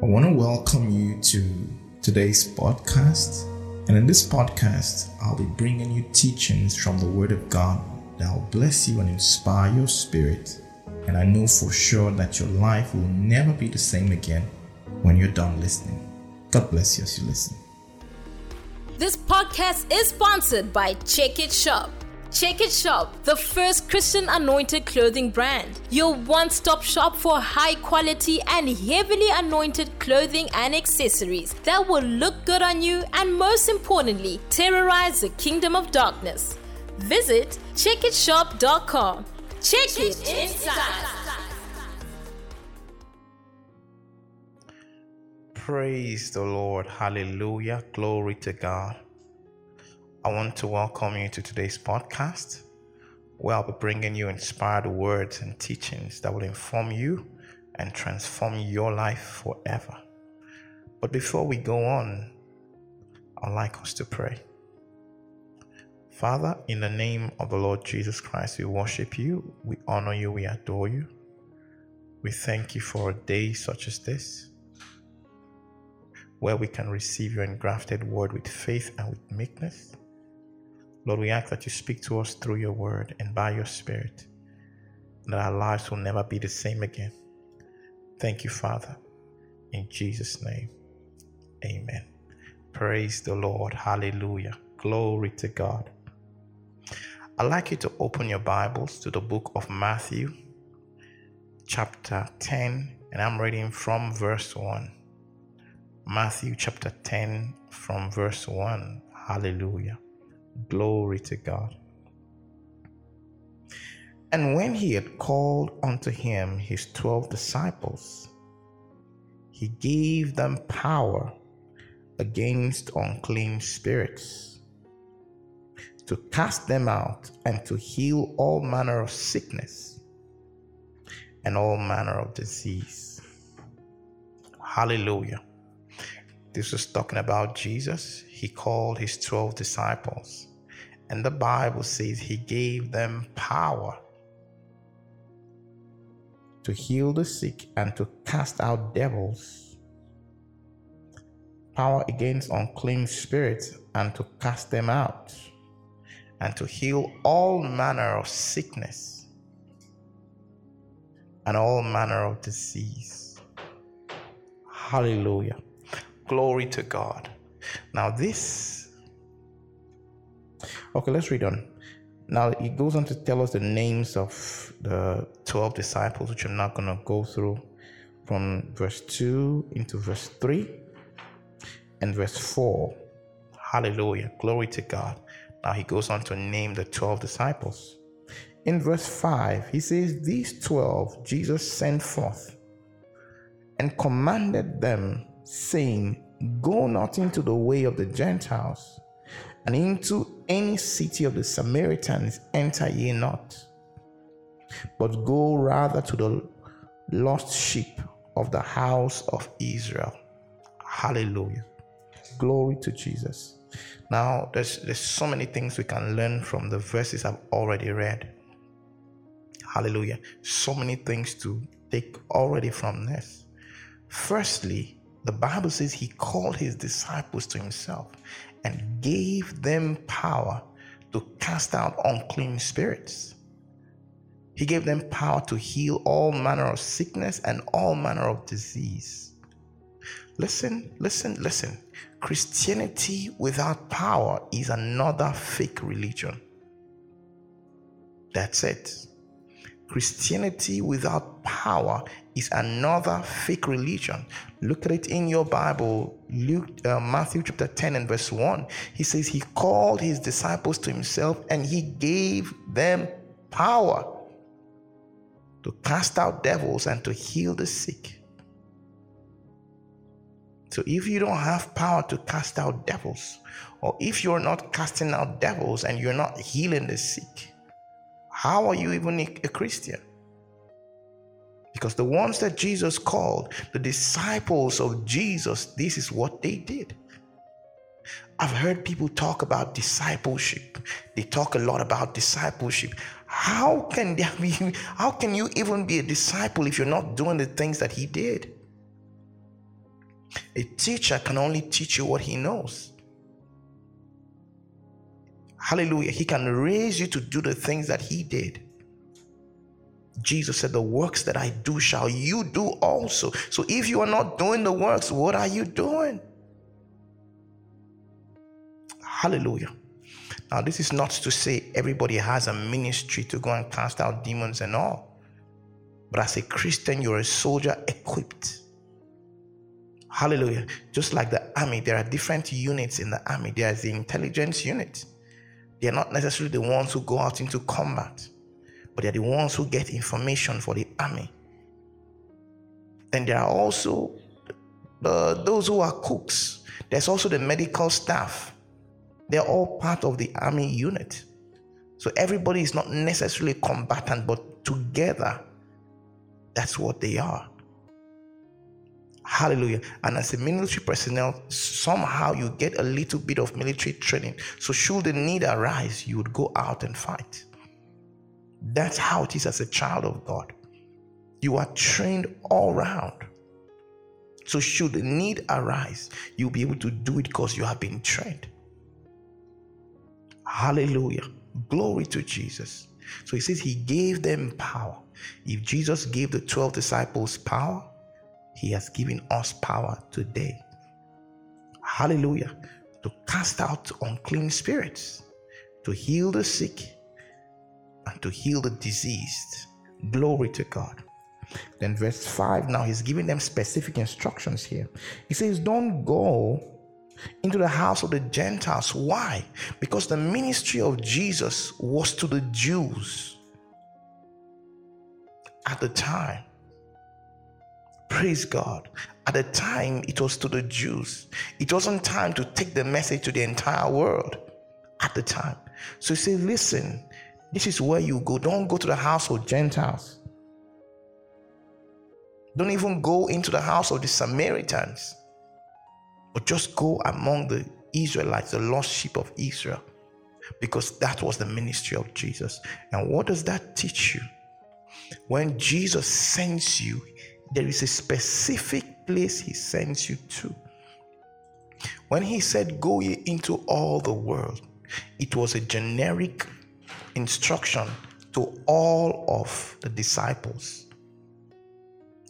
I want to welcome you to today's podcast. And in this podcast, I'll be bringing you teachings from the Word of God that will bless you and inspire your spirit. And I know for sure that your life will never be the same again when you're done listening. God bless you as you listen. This podcast is sponsored by Check It Shop. Check It Shop, the first Christian anointed clothing brand. Your one stop shop for high quality and heavily anointed clothing and accessories that will look good on you and, most importantly, terrorize the kingdom of darkness. Visit checkitshop.com. Check it inside. Praise the Lord. Hallelujah. Glory to God. I want to welcome you to today's podcast where I'll be bringing you inspired words and teachings that will inform you and transform your life forever. But before we go on, I'd like us to pray. Father, in the name of the Lord Jesus Christ, we worship you, we honor you, we adore you. We thank you for a day such as this where we can receive your engrafted word with faith and with meekness. Lord, we ask that you speak to us through your word and by your spirit, and that our lives will never be the same again. Thank you, Father. In Jesus' name, amen. Praise the Lord. Hallelujah. Glory to God. I'd like you to open your Bibles to the book of Matthew, chapter 10, and I'm reading from verse 1. Matthew chapter 10 from verse 1. Hallelujah. Glory to God. And when he had called unto him his twelve disciples, he gave them power against unclean spirits to cast them out and to heal all manner of sickness and all manner of disease. Hallelujah. This was talking about Jesus. He called his 12 disciples. And the Bible says he gave them power to heal the sick and to cast out devils, power against unclean spirits and to cast them out, and to heal all manner of sickness and all manner of disease. Hallelujah. Glory to God. Now, this. Okay, let's read on. Now, it goes on to tell us the names of the 12 disciples, which I'm not going to go through from verse 2 into verse 3 and verse 4. Hallelujah. Glory to God. Now, he goes on to name the 12 disciples. In verse 5, he says, These 12 Jesus sent forth and commanded them saying, Go not into the way of the Gentiles, and into any city of the Samaritans enter ye not, but go rather to the lost sheep of the house of Israel. Hallelujah. Glory to Jesus. Now, there's, there's so many things we can learn from the verses I've already read. Hallelujah. So many things to take already from this. Firstly, the Bible says he called his disciples to himself and gave them power to cast out unclean spirits. He gave them power to heal all manner of sickness and all manner of disease. Listen, listen, listen. Christianity without power is another fake religion. That's it. Christianity without power is another fake religion. Look at it in your Bible, Luke, uh, Matthew chapter 10 and verse 1. He says, He called His disciples to Himself and He gave them power to cast out devils and to heal the sick. So if you don't have power to cast out devils, or if you're not casting out devils and you're not healing the sick, how are you even a Christian? Because the ones that Jesus called, the disciples of Jesus, this is what they did. I've heard people talk about discipleship. They talk a lot about discipleship. How can be, how can you even be a disciple if you're not doing the things that he did? A teacher can only teach you what he knows. Hallelujah. He can raise you to do the things that he did. Jesus said, The works that I do shall you do also. So if you are not doing the works, what are you doing? Hallelujah. Now, this is not to say everybody has a ministry to go and cast out demons and all. But as a Christian, you're a soldier equipped. Hallelujah. Just like the army, there are different units in the army. There is the intelligence unit. They are not necessarily the ones who go out into combat, but they are the ones who get information for the army. Then there are also the, those who are cooks. There's also the medical staff. They're all part of the army unit. So everybody is not necessarily combatant, but together, that's what they are. Hallelujah. And as a military personnel, somehow you get a little bit of military training. So, should the need arise, you would go out and fight. That's how it is as a child of God. You are trained all round. So, should the need arise, you'll be able to do it because you have been trained. Hallelujah. Glory to Jesus. So he says he gave them power. If Jesus gave the 12 disciples power, he has given us power today. Hallelujah. To cast out unclean spirits, to heal the sick, and to heal the diseased. Glory to God. Then, verse 5 now he's giving them specific instructions here. He says, Don't go into the house of the Gentiles. Why? Because the ministry of Jesus was to the Jews at the time. Praise God. At the time, it was to the Jews. It wasn't time to take the message to the entire world at the time. So he said, Listen, this is where you go. Don't go to the house of Gentiles. Don't even go into the house of the Samaritans. But just go among the Israelites, the lost sheep of Israel, because that was the ministry of Jesus. And what does that teach you? When Jesus sends you, there is a specific place he sends you to. When he said, Go ye into all the world, it was a generic instruction to all of the disciples.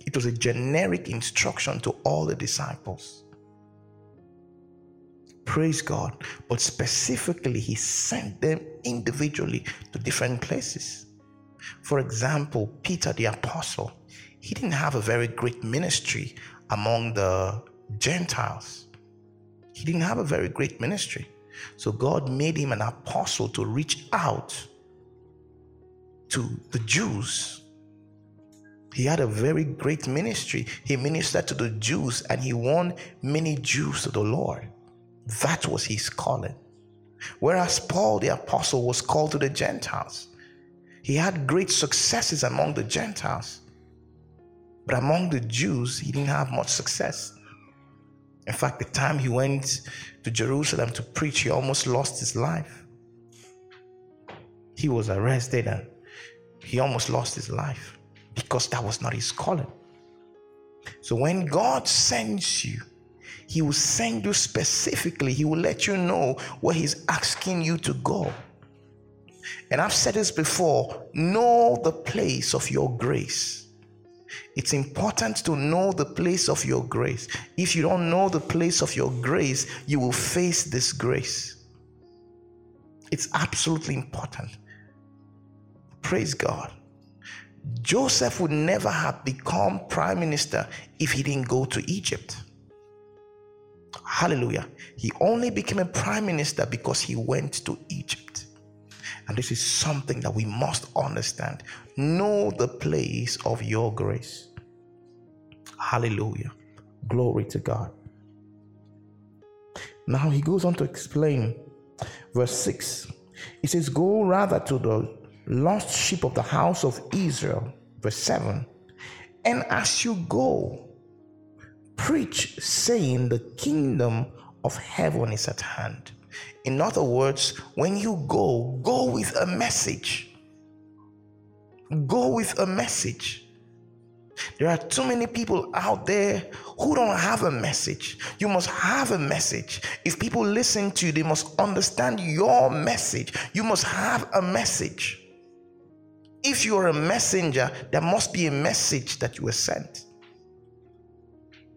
It was a generic instruction to all the disciples. Praise God. But specifically, He sent them individually to different places. For example, Peter the Apostle, he didn't have a very great ministry among the Gentiles. He didn't have a very great ministry. So God made him an apostle to reach out to the Jews. He had a very great ministry. He ministered to the Jews and he won many Jews to the Lord. That was his calling. Whereas Paul the apostle was called to the Gentiles, he had great successes among the Gentiles. But among the Jews, he didn't have much success. In fact, the time he went to Jerusalem to preach, he almost lost his life. He was arrested and he almost lost his life because that was not his calling. So when God sends you, he will send you specifically, He will let you know where He's asking you to go. And I've said this before know the place of your grace. It's important to know the place of your grace. If you don't know the place of your grace, you will face this grace. It's absolutely important. Praise God. Joseph would never have become prime minister if he didn't go to Egypt. Hallelujah. He only became a prime minister because he went to Egypt. And this is something that we must understand. Know the place of your grace. Hallelujah. Glory to God. Now he goes on to explain verse 6. He says, Go rather to the lost sheep of the house of Israel. Verse 7. And as you go, preach, saying, The kingdom of heaven is at hand. In other words, when you go, go with a message. Go with a message. There are too many people out there who don't have a message. You must have a message. If people listen to you, they must understand your message. You must have a message. If you are a messenger, there must be a message that you were sent.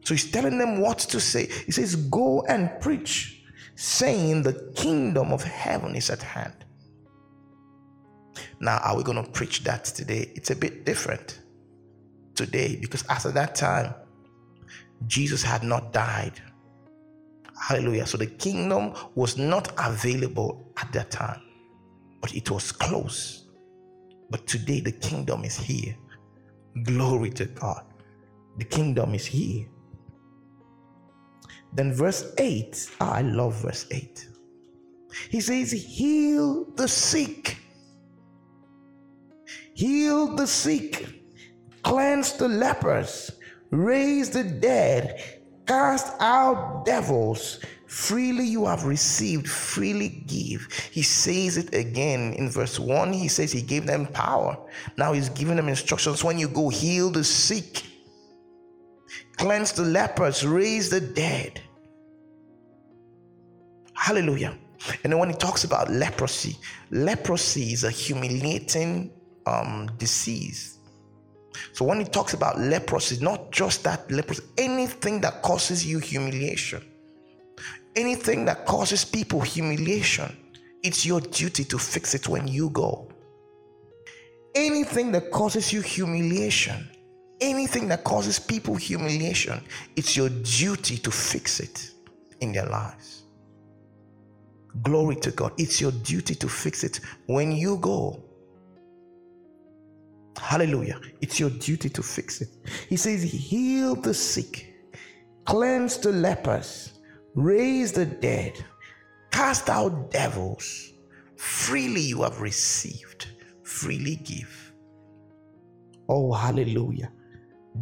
So he's telling them what to say. He says, Go and preach, saying, The kingdom of heaven is at hand. Now, are we going to preach that today? It's a bit different today because after that time, Jesus had not died. Hallelujah. So the kingdom was not available at that time, but it was close. But today the kingdom is here. Glory to God. The kingdom is here. Then verse 8, oh, I love verse 8. He says, Heal the sick, heal the sick, cleanse the lepers, raise the dead, cast out devils. Freely you have received, freely give. He says it again in verse 1. He says he gave them power. Now he's giving them instructions when you go heal the sick, cleanse the lepers, raise the dead. Hallelujah. And then when he talks about leprosy, leprosy is a humiliating um, disease. So when he talks about leprosy, not just that leprosy, anything that causes you humiliation, anything that causes people humiliation, it's your duty to fix it when you go. Anything that causes you humiliation, anything that causes people humiliation, it's your duty to fix it in their lives. Glory to God. It's your duty to fix it when you go. Hallelujah. It's your duty to fix it. He says, Heal the sick, cleanse the lepers, raise the dead, cast out devils. Freely you have received, freely give. Oh, hallelujah.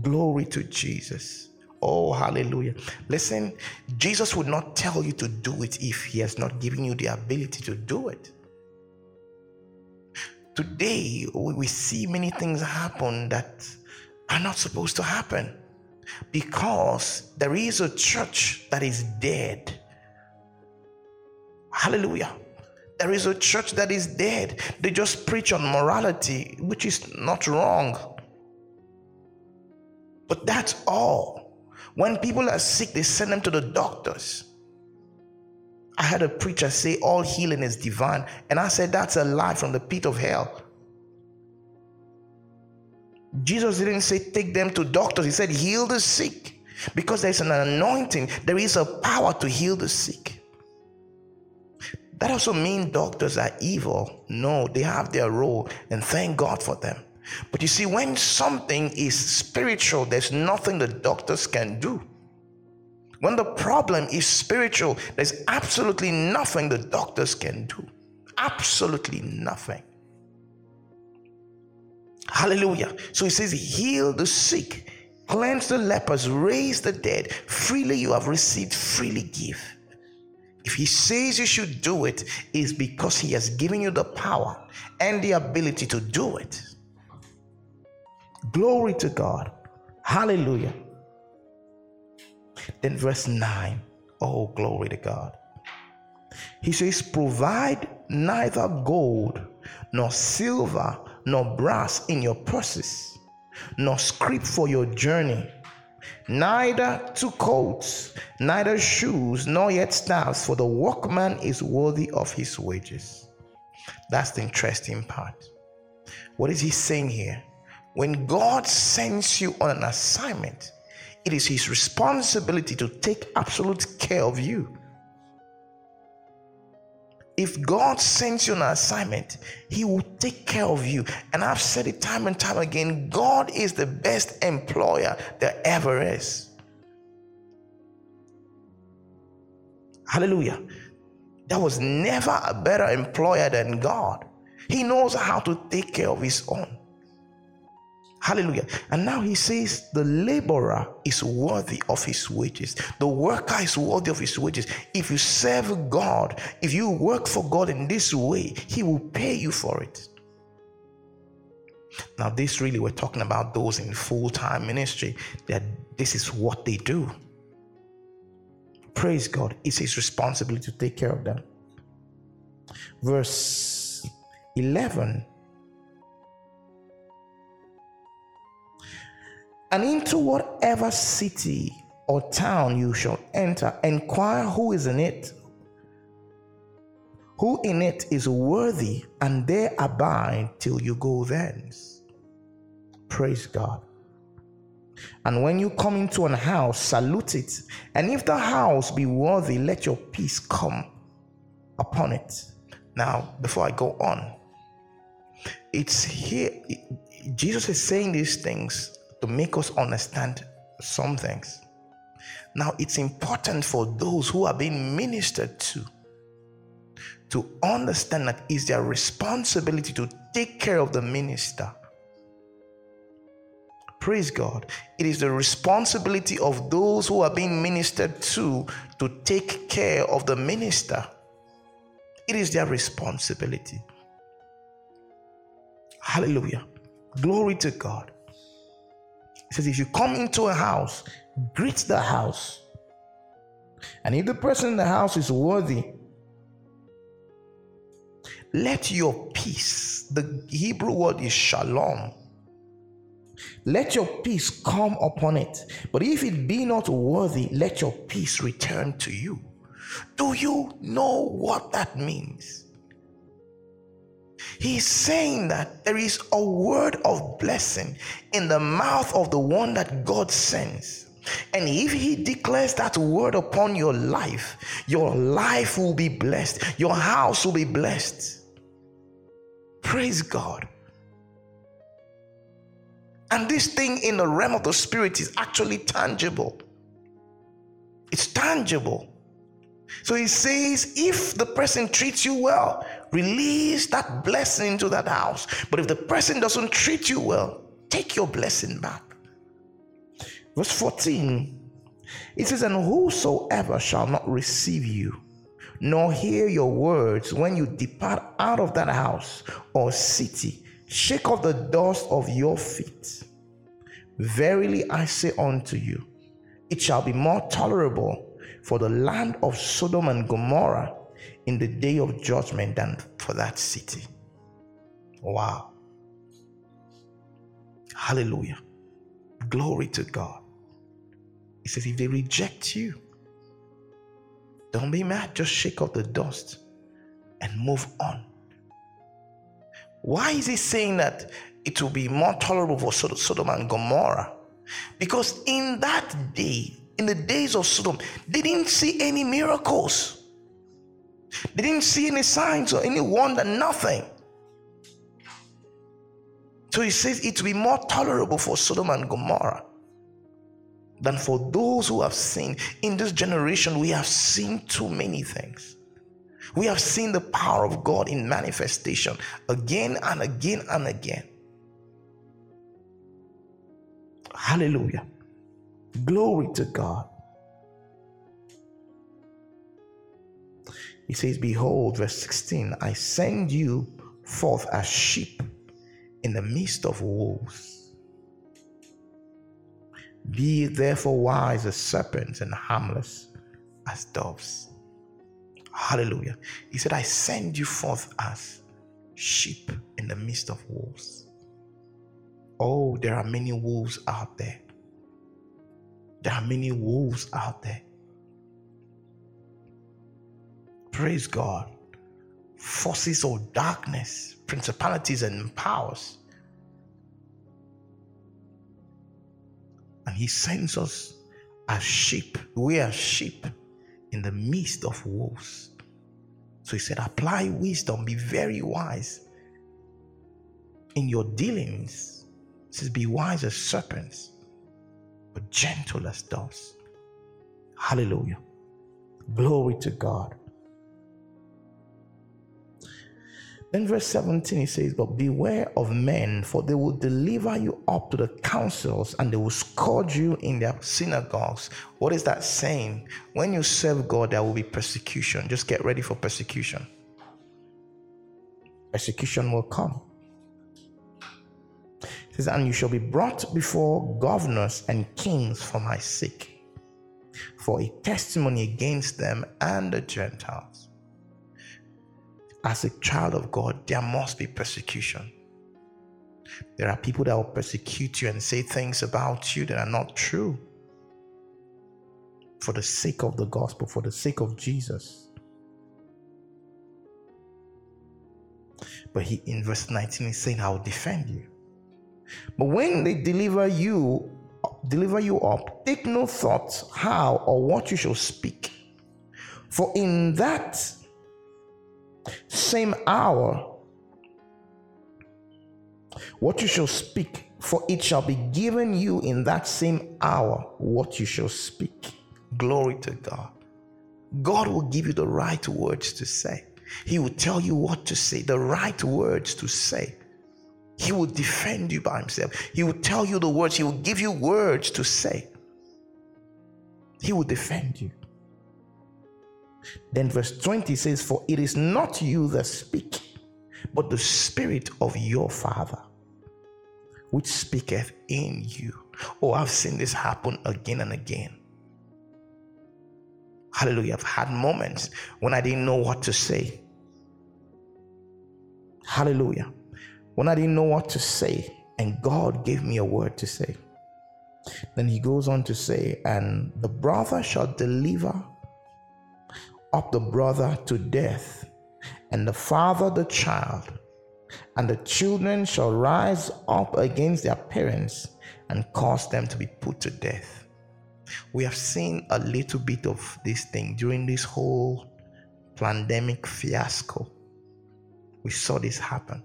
Glory to Jesus. Oh, hallelujah. Listen, Jesus would not tell you to do it if he has not given you the ability to do it. Today, we see many things happen that are not supposed to happen because there is a church that is dead. Hallelujah. There is a church that is dead. They just preach on morality, which is not wrong. But that's all. When people are sick, they send them to the doctors. I had a preacher say all healing is divine, and I said that's a lie from the pit of hell. Jesus didn't say take them to doctors, he said heal the sick because there's an anointing, there is a power to heal the sick. That also means doctors are evil. No, they have their role, and thank God for them. But you see, when something is spiritual, there's nothing the doctors can do. When the problem is spiritual, there's absolutely nothing the doctors can do. Absolutely nothing. Hallelujah. So he says, Heal the sick, cleanse the lepers, raise the dead. Freely you have received, freely give. If he says you should do it, is because he has given you the power and the ability to do it. Glory to God. Hallelujah. Then verse 9. Oh, glory to God. He says, Provide neither gold nor silver nor brass in your purses, nor scrip for your journey, neither two coats, neither shoes, nor yet staffs, for the workman is worthy of his wages. That's the interesting part. What is he saying here? When God sends you on an assignment, it is his responsibility to take absolute care of you. If God sends you an assignment, He will take care of you. And I've said it time and time again God is the best employer there ever is. Hallelujah. There was never a better employer than God. He knows how to take care of His own. Hallelujah. And now he says the laborer is worthy of his wages. The worker is worthy of his wages. If you serve God, if you work for God in this way, he will pay you for it. Now, this really, we're talking about those in full time ministry. They're, this is what they do. Praise God. It's his responsibility to take care of them. Verse 11 And into whatever city or town you shall enter, inquire who is in it, who in it is worthy, and there abide till you go thence. Praise God. And when you come into an house, salute it. And if the house be worthy, let your peace come upon it. Now, before I go on, it's here. Jesus is saying these things to make us understand some things. Now, it's important for those who are being ministered to to understand that it's their responsibility to take care of the minister. Praise God. It is the responsibility of those who are being ministered to to take care of the minister. It is their responsibility. Hallelujah. Glory to God. He says, if you come into a house, greet the house. And if the person in the house is worthy, let your peace, the Hebrew word is shalom, let your peace come upon it. But if it be not worthy, let your peace return to you. Do you know what that means? He's saying that there is a word of blessing in the mouth of the one that God sends. And if he declares that word upon your life, your life will be blessed, your house will be blessed. Praise God. And this thing in the realm of the spirit is actually tangible. It's tangible. So he says, if the person treats you well, release that blessing into that house. But if the person doesn't treat you well, take your blessing back. Verse 14 it says, And whosoever shall not receive you, nor hear your words when you depart out of that house or city, shake off the dust of your feet. Verily I say unto you, it shall be more tolerable for the land of Sodom and Gomorrah in the day of judgment than for that city. Wow. Hallelujah. Glory to God. He says, if they reject you, don't be mad, just shake off the dust and move on. Why is he saying that it will be more tolerable for Sodom and Gomorrah? Because in that day, in the days of Sodom, they didn't see any miracles. They didn't see any signs or any wonder, nothing. So he says it will be more tolerable for Sodom and Gomorrah than for those who have seen. In this generation, we have seen too many things. We have seen the power of God in manifestation again and again and again. Hallelujah. Glory to God. He says, Behold, verse 16, I send you forth as sheep in the midst of wolves. Be therefore wise as serpents and harmless as doves. Hallelujah. He said, I send you forth as sheep in the midst of wolves. Oh, there are many wolves out there. There are many wolves out there. Praise God. Forces of darkness, principalities and powers. And He sends us as sheep. We are sheep in the midst of wolves. So He said, apply wisdom, be very wise in your dealings. He says, be wise as serpents but gentle as doves. Hallelujah. Glory to God. Then, verse 17, he says, But beware of men, for they will deliver you up to the councils and they will scourge you in their synagogues. What is that saying? When you serve God, there will be persecution. Just get ready for persecution. Persecution will come. Says, And you shall be brought before governors and kings for my sake, for a testimony against them and the Gentiles. As a child of God, there must be persecution. There are people that will persecute you and say things about you that are not true for the sake of the gospel, for the sake of Jesus. But he in verse 19 is saying, I will defend you. But when they deliver you, deliver you up, take no thought how or what you shall speak. For in that same hour, what you shall speak, for it shall be given you in that same hour what you shall speak. Glory to God. God will give you the right words to say. He will tell you what to say, the right words to say. He will defend you by himself. He will tell you the words. He will give you words to say. He will defend you. Then verse 20 says, For it is not you that speak, but the Spirit of your Father, which speaketh in you. Oh, I've seen this happen again and again. Hallelujah. I've had moments when I didn't know what to say. Hallelujah. When I didn't know what to say, and God gave me a word to say. Then he goes on to say, And the brother shall deliver up the brother to death, and the father the child, and the children shall rise up against their parents and cause them to be put to death. We have seen a little bit of this thing during this whole pandemic fiasco. We saw this happen.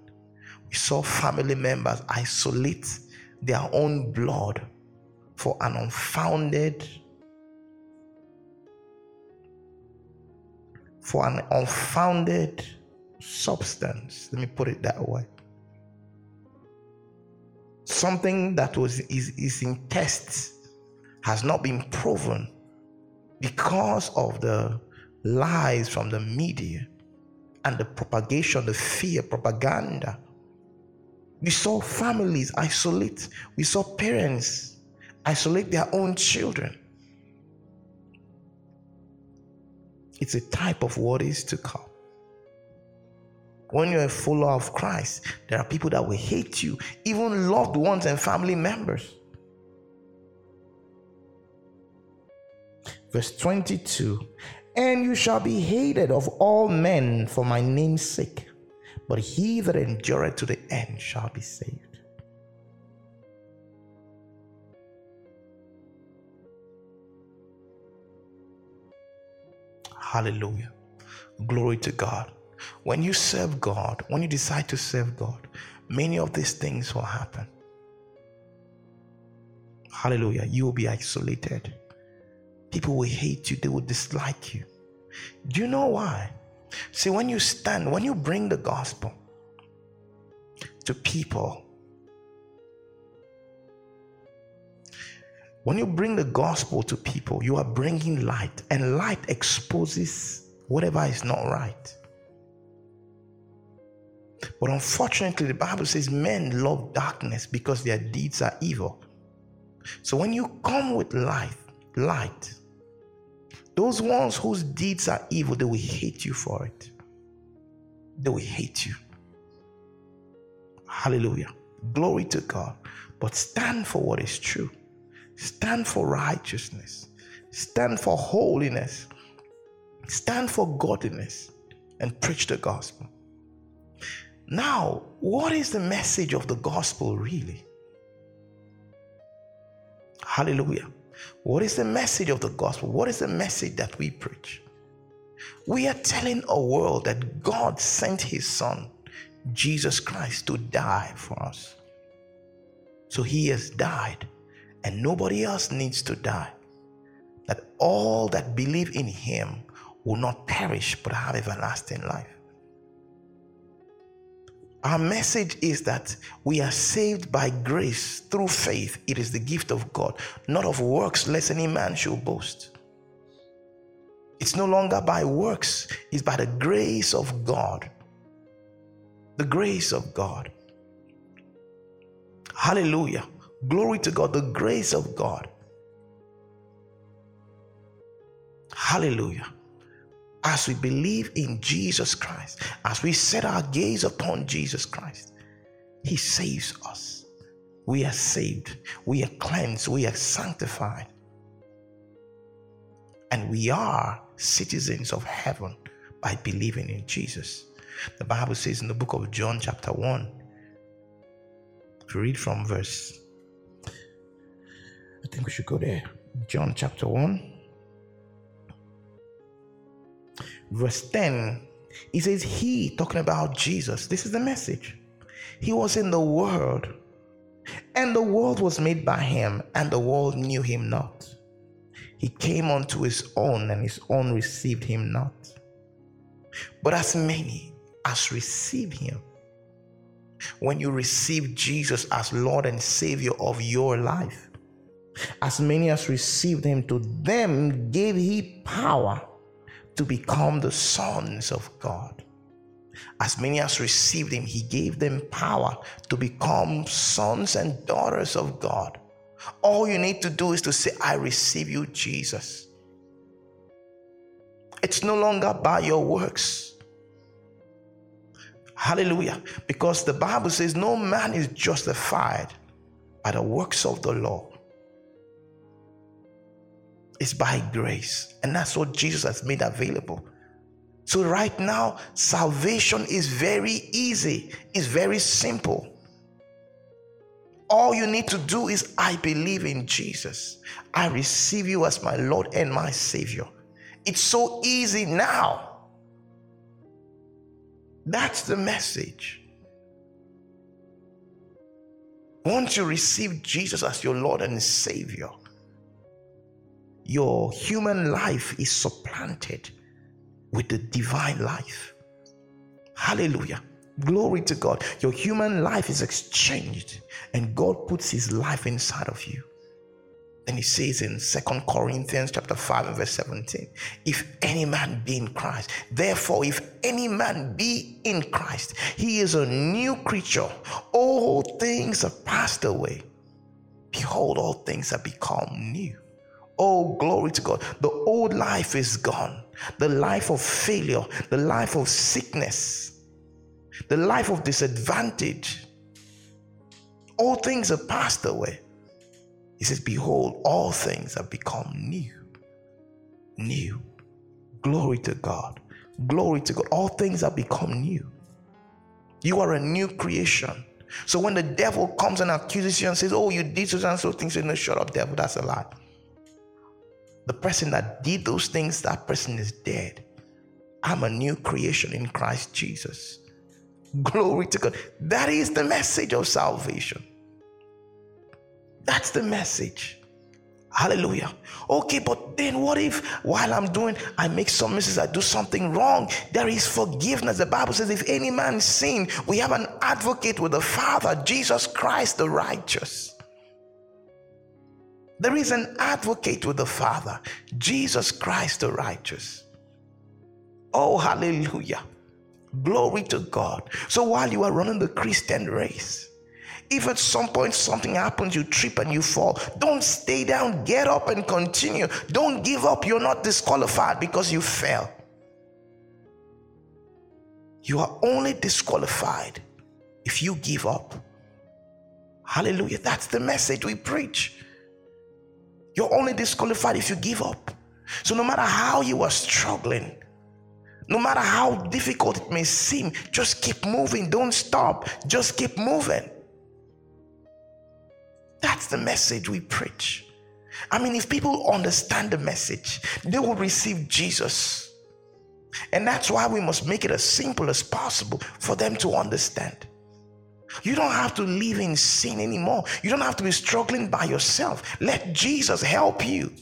Saw family members isolate their own blood for an unfounded for an unfounded substance. Let me put it that way. Something that was is, is in tests has not been proven because of the lies from the media and the propagation, the fear, propaganda. We saw families isolate, we saw parents isolate their own children. It's a type of what is to come. When you're a follower of Christ, there are people that will hate you, even loved ones and family members. Verse 22 And you shall be hated of all men for my name's sake, but he that endureth to the end shall be saved. Hallelujah. Glory to God. When you serve God, when you decide to serve God, many of these things will happen. Hallelujah. You will be isolated. People will hate you, they will dislike you. Do you know why? See, when you stand, when you bring the gospel to people, when you bring the gospel to people, you are bringing light, and light exposes whatever is not right. But unfortunately, the Bible says men love darkness because their deeds are evil. So when you come with light, light, those ones whose deeds are evil, they will hate you for it. They will hate you. Hallelujah. Glory to God. But stand for what is true. Stand for righteousness. Stand for holiness. Stand for godliness and preach the gospel. Now, what is the message of the gospel really? Hallelujah. What is the message of the gospel? What is the message that we preach? We are telling a world that God sent his son, Jesus Christ, to die for us. So he has died, and nobody else needs to die. That all that believe in him will not perish but have everlasting life. Our message is that we are saved by grace through faith. It is the gift of God, not of works, lest any man should boast. It's no longer by works, it's by the grace of God. The grace of God. Hallelujah. Glory to God, the grace of God. Hallelujah. As we believe in Jesus Christ, as we set our gaze upon Jesus Christ, He saves us. We are saved, we are cleansed, we are sanctified, and we are citizens of heaven by believing in Jesus. The Bible says in the book of John, chapter 1, if you read from verse, I think we should go there. John chapter 1, verse 10, he says, He, talking about Jesus, this is the message. He was in the world, and the world was made by him, and the world knew him not. He came unto his own, and his own received him not. But as many as receive him, when you receive Jesus as Lord and Savior of your life, as many as received him, to them gave he power to become the sons of God. As many as received him, he gave them power to become sons and daughters of God. All you need to do is to say, I receive you, Jesus. It's no longer by your works. Hallelujah. Because the Bible says, No man is justified by the works of the law. It's by grace. And that's what Jesus has made available. So, right now, salvation is very easy, it's very simple. All you need to do is, I believe in Jesus. I receive you as my Lord and my Savior. It's so easy now. That's the message. Once you receive Jesus as your Lord and Savior, your human life is supplanted with the divine life. Hallelujah. Glory to God. Your human life is exchanged, and God puts his life inside of you. And he says in Second Corinthians chapter 5 and verse 17, if any man be in Christ, therefore, if any man be in Christ, he is a new creature. All things are passed away. Behold, all things have become new. Oh, glory to God. The old life is gone. The life of failure, the life of sickness, the life of disadvantage. All things are passed away. He says, Behold, all things have become new. New. Glory to God. Glory to God. All things have become new. You are a new creation. So when the devil comes and accuses you and says, Oh, you did so and so things, you know, shut up, devil. That's a lie. The person that did those things, that person is dead. I'm a new creation in Christ Jesus. Glory to God. That is the message of salvation. That's the message. Hallelujah. Okay, but then what if while I'm doing, I make some mistakes, I do something wrong? There is forgiveness. The Bible says, if any man sin, we have an advocate with the Father, Jesus Christ the righteous. There is an advocate with the Father, Jesus Christ the righteous. Oh, hallelujah. Glory to God. So while you are running the Christian race, if at some point something happens, you trip and you fall, don't stay down, get up and continue. Don't give up. You're not disqualified because you fell. You are only disqualified if you give up. Hallelujah. That's the message we preach. You're only disqualified if you give up. So, no matter how you are struggling, no matter how difficult it may seem, just keep moving. Don't stop. Just keep moving. That's the message we preach. I mean, if people understand the message, they will receive Jesus. And that's why we must make it as simple as possible for them to understand. You don't have to live in sin anymore. You don't have to be struggling by yourself. Let Jesus help you.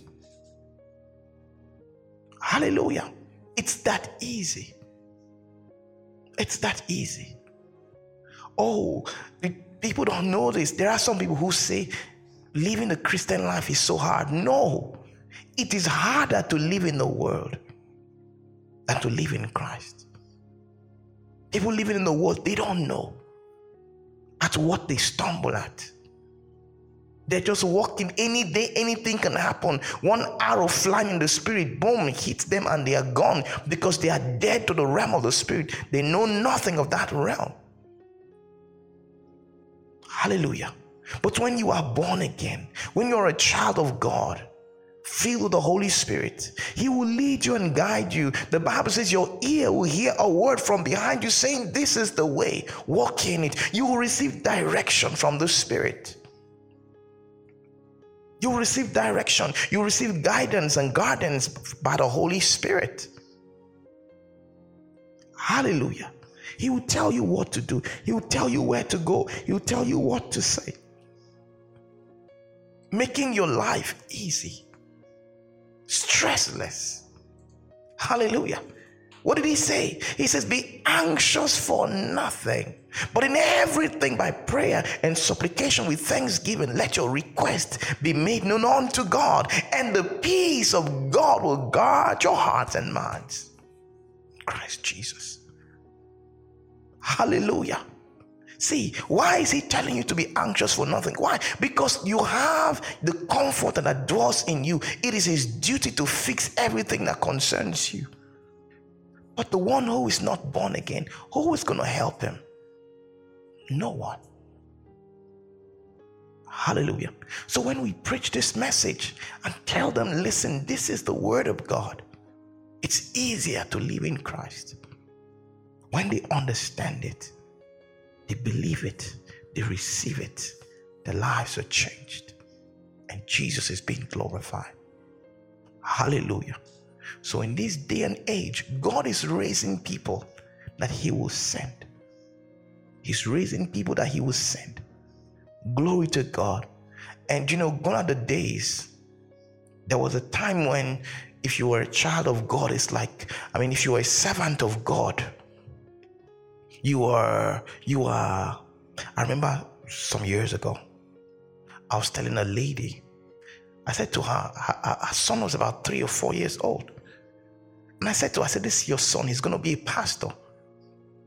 Hallelujah. It's that easy. It's that easy. Oh, People don't know this. There are some people who say living the Christian life is so hard. No, it is harder to live in the world than to live in Christ. People living in the world, they don't know at what they stumble at. They're just walking any day, anything can happen. One arrow flying in the spirit, boom, hits them and they are gone because they are dead to the realm of the spirit. They know nothing of that realm. Hallelujah. But when you are born again, when you're a child of God, filled with the Holy Spirit, He will lead you and guide you. The Bible says your ear will hear a word from behind you saying, This is the way, walk in it. You will receive direction from the Spirit. You will receive direction. You will receive guidance and guidance by the Holy Spirit. Hallelujah. He will tell you what to do. He will tell you where to go. He will tell you what to say. Making your life easy, stressless. Hallelujah. What did he say? He says, Be anxious for nothing, but in everything by prayer and supplication with thanksgiving, let your request be made known unto God, and the peace of God will guard your hearts and minds. Christ Jesus. Hallelujah. See, why is he telling you to be anxious for nothing? Why? Because you have the comfort that dwells in you. It is his duty to fix everything that concerns you. But the one who is not born again, who is going to help him? No one. Hallelujah. So when we preach this message and tell them, listen, this is the word of God, it's easier to live in Christ. When they understand it, they believe it, they receive it, their lives are changed, and Jesus is being glorified. Hallelujah. So, in this day and age, God is raising people that He will send. He's raising people that He will send. Glory to God. And you know, gone are the days. There was a time when, if you were a child of God, it's like, I mean, if you were a servant of God, you are, you are. I remember some years ago, I was telling a lady, I said to her, her, her son was about three or four years old. And I said to her, I said, This is your son, he's going to be a pastor.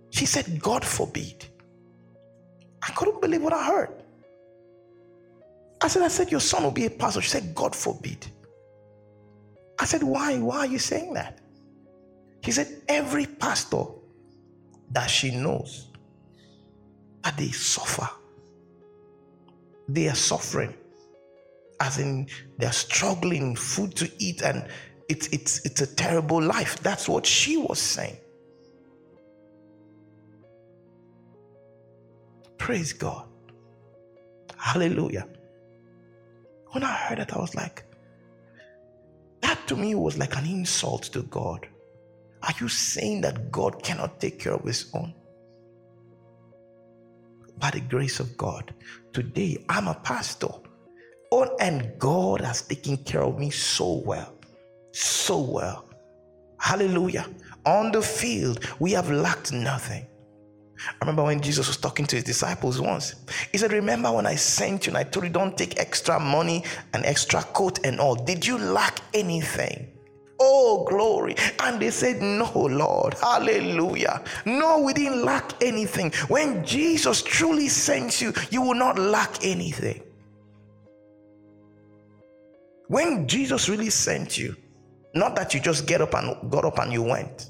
She said, God forbid. I couldn't believe what I heard. I said, I said, Your son will be a pastor. She said, God forbid. I said, Why? Why are you saying that? He said, Every pastor that she knows that they suffer. They are suffering. As in they're struggling food to eat and it's it's it's a terrible life. That's what she was saying. Praise God. Hallelujah. When I heard that, I was like, that to me was like an insult to God. Are you saying that God cannot take care of his own? By the grace of God, today I'm a pastor. Oh, and God has taken care of me so well. So well. Hallelujah. On the field, we have lacked nothing. I remember when Jesus was talking to his disciples once. He said, Remember when I sent you and I told you don't take extra money and extra coat and all? Did you lack anything? Oh, glory. And they said, No, Lord. Hallelujah. No, we didn't lack anything. When Jesus truly sends you, you will not lack anything. When Jesus really sent you, not that you just get up and got up and you went.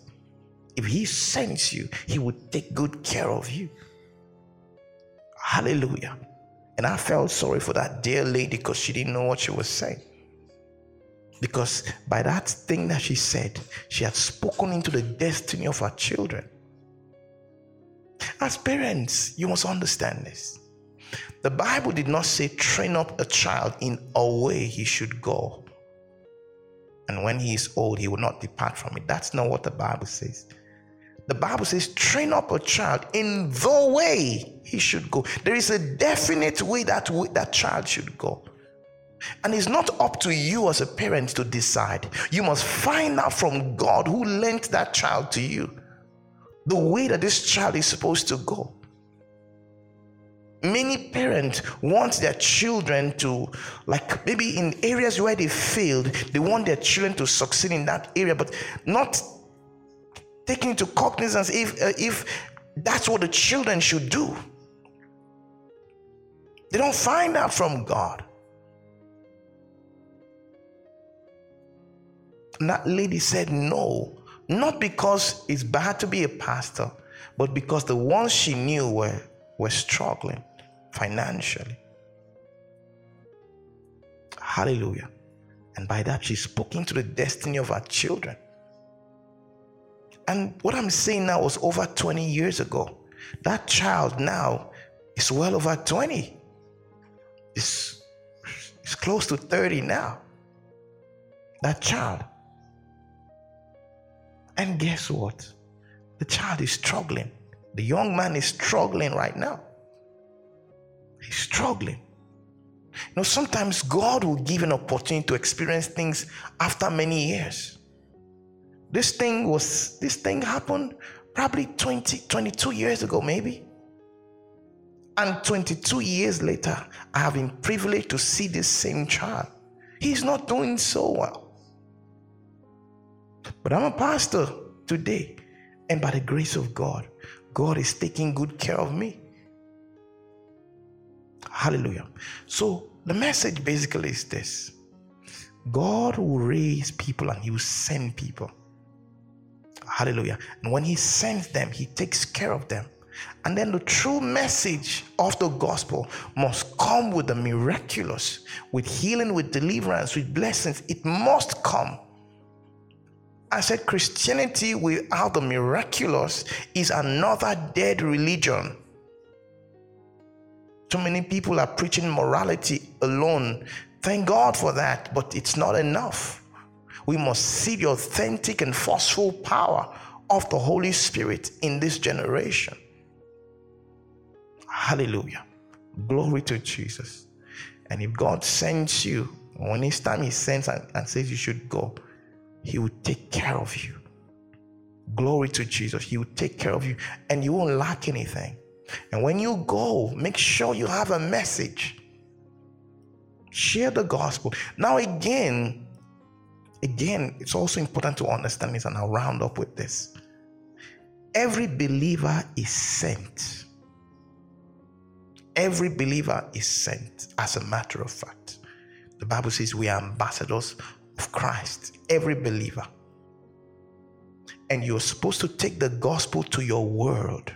If he sends you, he would take good care of you. Hallelujah. And I felt sorry for that dear lady because she didn't know what she was saying. Because by that thing that she said, she had spoken into the destiny of her children. As parents, you must understand this. The Bible did not say train up a child in a way he should go. And when he is old, he will not depart from it. That's not what the Bible says. The Bible says, train up a child in the way he should go. There is a definite way that way that child should go. And it's not up to you as a parent to decide. You must find out from God who lent that child to you the way that this child is supposed to go. Many parents want their children to, like maybe in areas where they failed, they want their children to succeed in that area, but not taking into cognizance if uh, if that's what the children should do. They don't find out from God. And that lady said no, not because it's bad to be a pastor, but because the ones she knew were, were struggling financially. Hallelujah. And by that, she spoke into the destiny of her children. And what I'm saying now was over 20 years ago. That child now is well over 20. It's, it's close to 30 now. That child. And guess what? The child is struggling. The young man is struggling right now. He's struggling. You know, sometimes God will give an opportunity to experience things after many years. This thing was, this thing happened probably 20, 22 years ago, maybe. And 22 years later, I have been privileged to see this same child. He's not doing so well. But I'm a pastor today, and by the grace of God, God is taking good care of me. Hallelujah. So the message basically is this God will raise people and He will send people. Hallelujah. And when He sends them, He takes care of them. And then the true message of the gospel must come with the miraculous, with healing, with deliverance, with blessings. It must come. I said Christianity without the miraculous is another dead religion. Too many people are preaching morality alone. Thank God for that, but it's not enough. We must see the authentic and forceful power of the Holy Spirit in this generation. Hallelujah. Glory to Jesus. And if God sends you, when it's time He sends and, and says you should go, He will take care of you. Glory to Jesus. He will take care of you and you won't lack anything. And when you go, make sure you have a message. Share the gospel. Now, again, again, it's also important to understand this, and I'll round up with this. Every believer is sent. Every believer is sent, as a matter of fact. The Bible says we are ambassadors of Christ, every believer. And you're supposed to take the gospel to your world.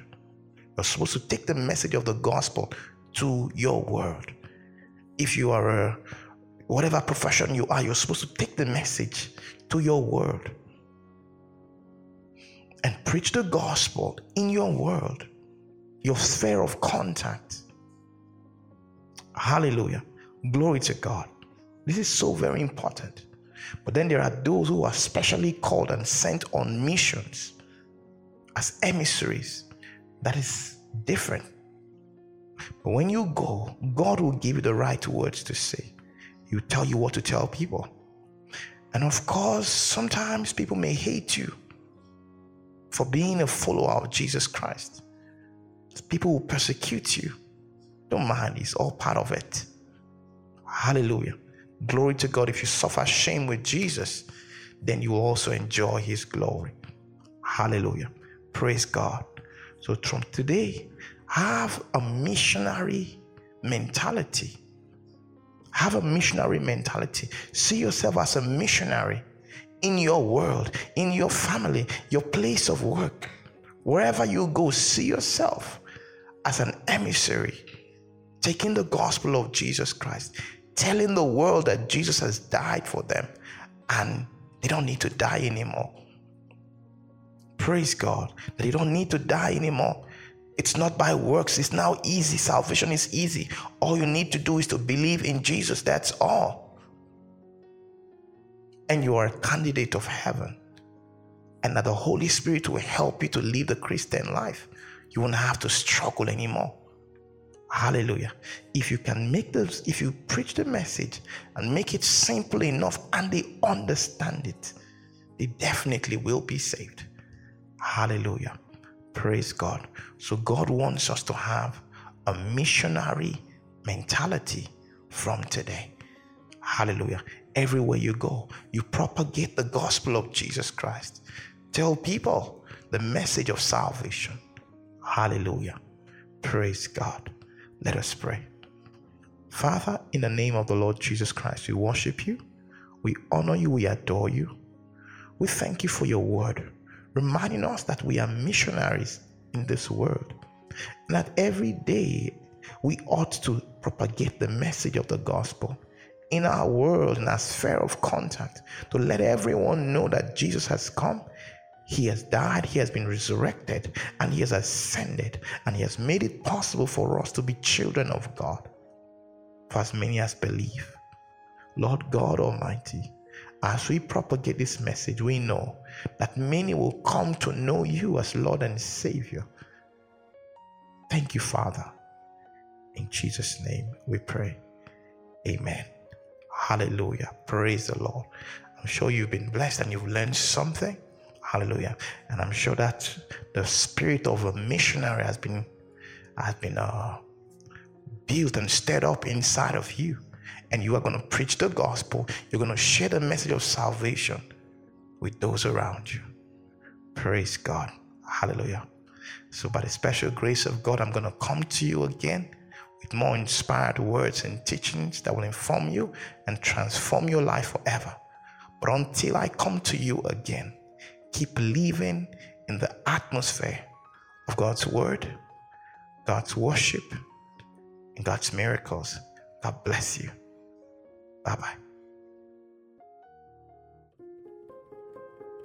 You're supposed to take the message of the gospel to your world. If you are a whatever profession you are, you're supposed to take the message to your world and preach the gospel in your world, your sphere of contact. Hallelujah. Glory to God. This is so very important. But then there are those who are specially called and sent on missions as emissaries that is different. But when you go, God will give you the right words to say. He will tell you what to tell people. And of course, sometimes people may hate you for being a follower of Jesus Christ. People will persecute you. Don't mind, it's all part of it. Hallelujah. Glory to God. If you suffer shame with Jesus, then you will also enjoy his glory. Hallelujah. Praise God. So from today, have a missionary mentality. Have a missionary mentality. See yourself as a missionary in your world, in your family, your place of work. Wherever you go, see yourself as an emissary, taking the gospel of Jesus Christ, telling the world that Jesus has died for them and they don't need to die anymore. Praise God that you don't need to die anymore. It's not by works, it's now easy. Salvation is easy. All you need to do is to believe in Jesus. That's all. And you are a candidate of heaven. And that the Holy Spirit will help you to live the Christian life. You won't have to struggle anymore. Hallelujah. If you can make this, if you preach the message and make it simple enough and they understand it, they definitely will be saved. Hallelujah. Praise God. So, God wants us to have a missionary mentality from today. Hallelujah. Everywhere you go, you propagate the gospel of Jesus Christ. Tell people the message of salvation. Hallelujah. Praise God. Let us pray. Father, in the name of the Lord Jesus Christ, we worship you, we honor you, we adore you. We thank you for your word, reminding us that we are missionaries in this world, and that every day we ought to propagate the message of the gospel in our world, in our sphere of contact, to let everyone know that Jesus has come. He has died, He has been resurrected, and He has ascended, and He has made it possible for us to be children of God. For as many as believe, Lord God Almighty, as we propagate this message, we know that many will come to know you as Lord and Savior. Thank you, Father. In Jesus' name we pray. Amen. Hallelujah. Praise the Lord. I'm sure you've been blessed and you've learned something. Hallelujah. And I'm sure that the spirit of a missionary has been has been uh, built and stirred up inside of you. And you are going to preach the gospel. You're going to share the message of salvation with those around you. Praise God. Hallelujah. So, by the special grace of God, I'm going to come to you again with more inspired words and teachings that will inform you and transform your life forever. But until I come to you again, keep living in the atmosphere of God's word, God's worship, and God's miracles. God bless you. Bye bye.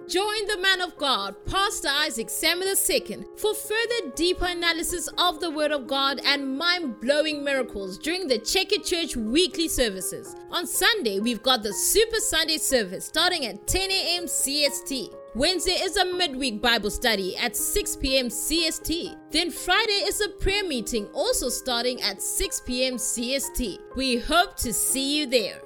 Join the man of God, Pastor Isaac Samuel II, for further deeper analysis of the Word of God and mind blowing miracles during the Check It Church weekly services. On Sunday, we've got the Super Sunday service starting at 10 a.m. CST. Wednesday is a midweek Bible study at 6 p.m. CST. Then Friday is a prayer meeting also starting at 6 p.m. CST. We hope to see you there.